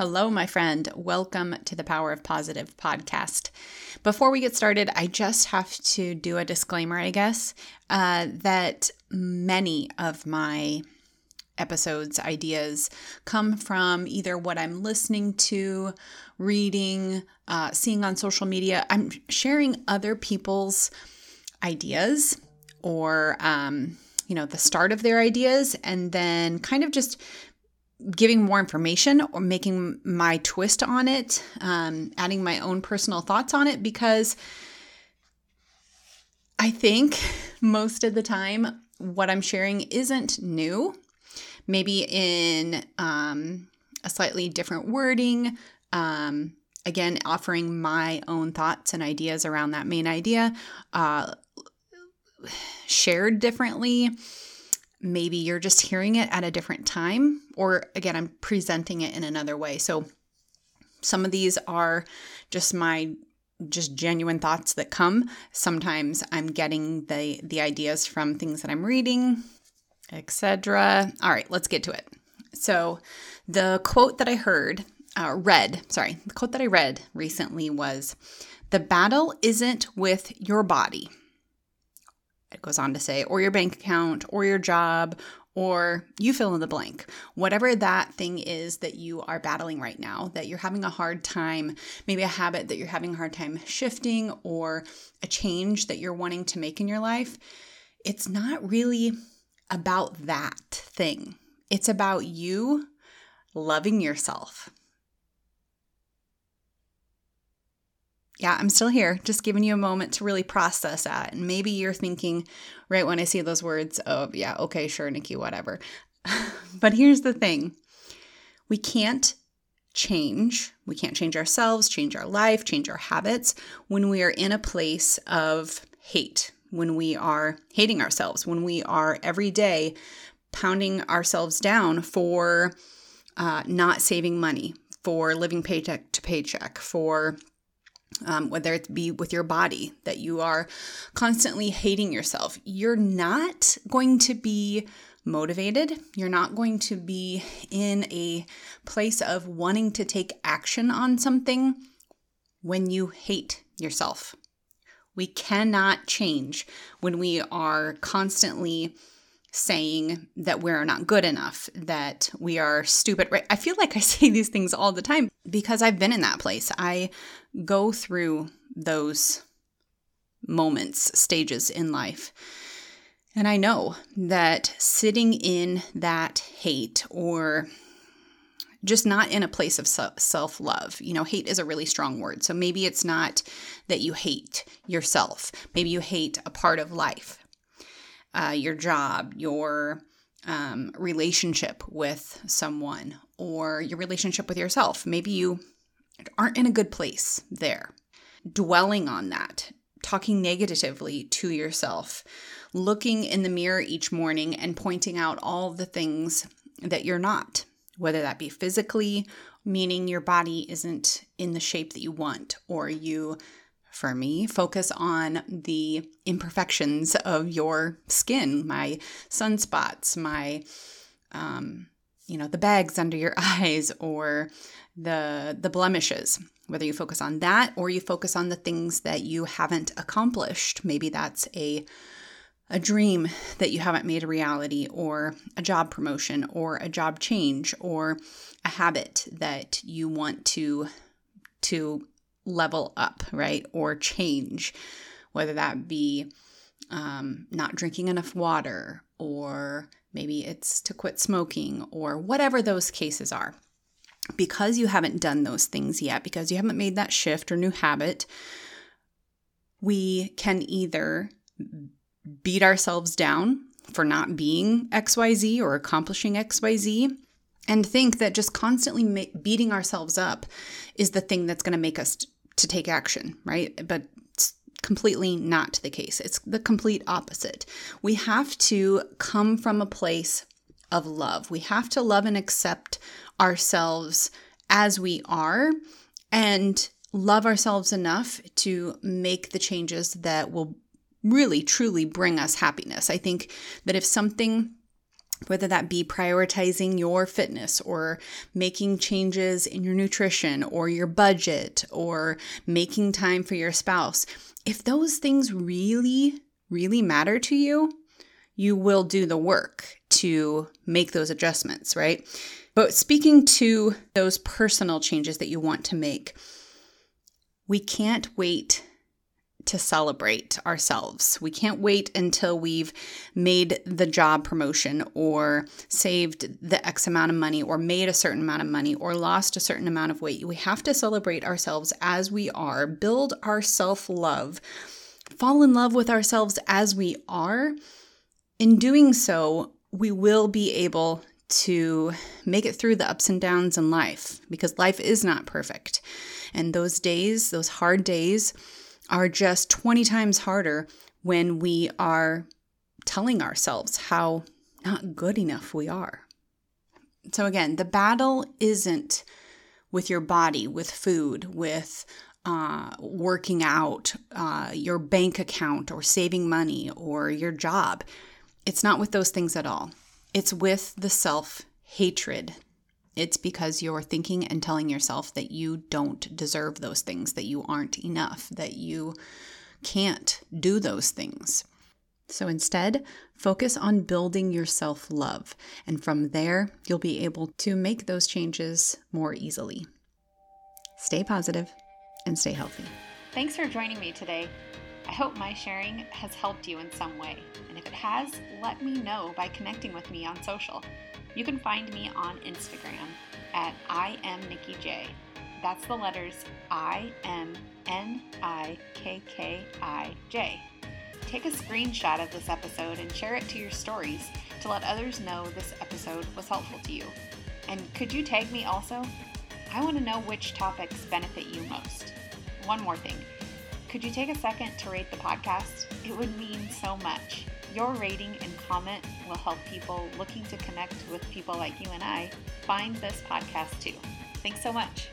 Hello, my friend. Welcome to the Power of Positive podcast. Before we get started, I just have to do a disclaimer, I guess, uh, that many of my episodes, ideas come from either what I'm listening to, reading, uh, seeing on social media. I'm sharing other people's ideas or, um, you know, the start of their ideas, and then kind of just giving more information or making my twist on it, um, adding my own personal thoughts on it, because I think most of the time what I'm sharing isn't new. Maybe in um, a slightly different wording. Um, again, offering my own thoughts and ideas around that main idea, uh, shared differently maybe you're just hearing it at a different time, or again, I'm presenting it in another way. So some of these are just my just genuine thoughts that come. Sometimes I'm getting the the ideas from things that I'm reading, etc. All right, let's get to it. So, the quote that I heard, uh, read, sorry, the quote that I read recently was, "The battle isn't with your body it goes on to say, or your bank account, or your job, or you fill in the blank. Whatever that thing is that you are battling right now, that you're having a hard time, maybe a habit that you're having a hard time shifting, or a change that you're wanting to make in your life, it's not really about that thing. It's about you loving yourself. Yeah, I'm still here, just giving you a moment to really process that. And maybe you're thinking, right when I see those words, of, yeah, okay, sure, Nikki, whatever. but here's the thing we can't change, we can't change ourselves, change our life, change our habits when we are in a place of hate, when we are hating ourselves, when we are every day pounding ourselves down for uh, not saving money, for living paycheck to paycheck, for um, whether it be with your body, that you are constantly hating yourself, you're not going to be motivated. You're not going to be in a place of wanting to take action on something when you hate yourself. We cannot change when we are constantly saying that we're not good enough, that we are stupid. Right? I feel like I say these things all the time because I've been in that place. I go through those moments, stages in life. And I know that sitting in that hate or just not in a place of self love. You know, hate is a really strong word. So maybe it's not that you hate yourself. Maybe you hate a part of life uh, your job, your um, relationship with someone, or your relationship with yourself. Maybe you aren't in a good place there. Dwelling on that, talking negatively to yourself, looking in the mirror each morning and pointing out all the things that you're not, whether that be physically, meaning your body isn't in the shape that you want, or you for me focus on the imperfections of your skin, my sunspots, my um, you know, the bags under your eyes or the the blemishes. Whether you focus on that or you focus on the things that you haven't accomplished. Maybe that's a a dream that you haven't made a reality or a job promotion or a job change or a habit that you want to to level up, right? Or change, whether that be um, not drinking enough water, or maybe it's to quit smoking, or whatever those cases are. Because you haven't done those things yet, because you haven't made that shift or new habit, we can either beat ourselves down for not being XYZ or accomplishing XYZ and think that just constantly ma- beating ourselves up is the thing that's going to make us to take action, right? But it's completely not the case. It's the complete opposite. We have to come from a place of love. We have to love and accept ourselves as we are and love ourselves enough to make the changes that will really truly bring us happiness. I think that if something whether that be prioritizing your fitness or making changes in your nutrition or your budget or making time for your spouse, if those things really, really matter to you, you will do the work to make those adjustments, right? But speaking to those personal changes that you want to make, we can't wait to celebrate ourselves. We can't wait until we've made the job promotion or saved the X amount of money or made a certain amount of money or lost a certain amount of weight. We have to celebrate ourselves as we are, build our self love, fall in love with ourselves as we are. In doing so, we will be able to make it through the ups and downs in life because life is not perfect. And those days, those hard days, are just 20 times harder when we are telling ourselves how not good enough we are. So, again, the battle isn't with your body, with food, with uh, working out, uh, your bank account, or saving money, or your job. It's not with those things at all. It's with the self hatred it's because you're thinking and telling yourself that you don't deserve those things, that you aren't enough, that you can't do those things. So instead, focus on building your self love. And from there, you'll be able to make those changes more easily. Stay positive and stay healthy. Thanks for joining me today. I hope my sharing has helped you in some way. And if it has, let me know by connecting with me on social. You can find me on Instagram at I am Nikki J. That's the letters I M N I K K I J. Take a screenshot of this episode and share it to your stories to let others know this episode was helpful to you. And could you tag me also? I want to know which topics benefit you most. One more thing. Could you take a second to rate the podcast? It would mean so much. Your rating and comment will help people looking to connect with people like you and I find this podcast too. Thanks so much.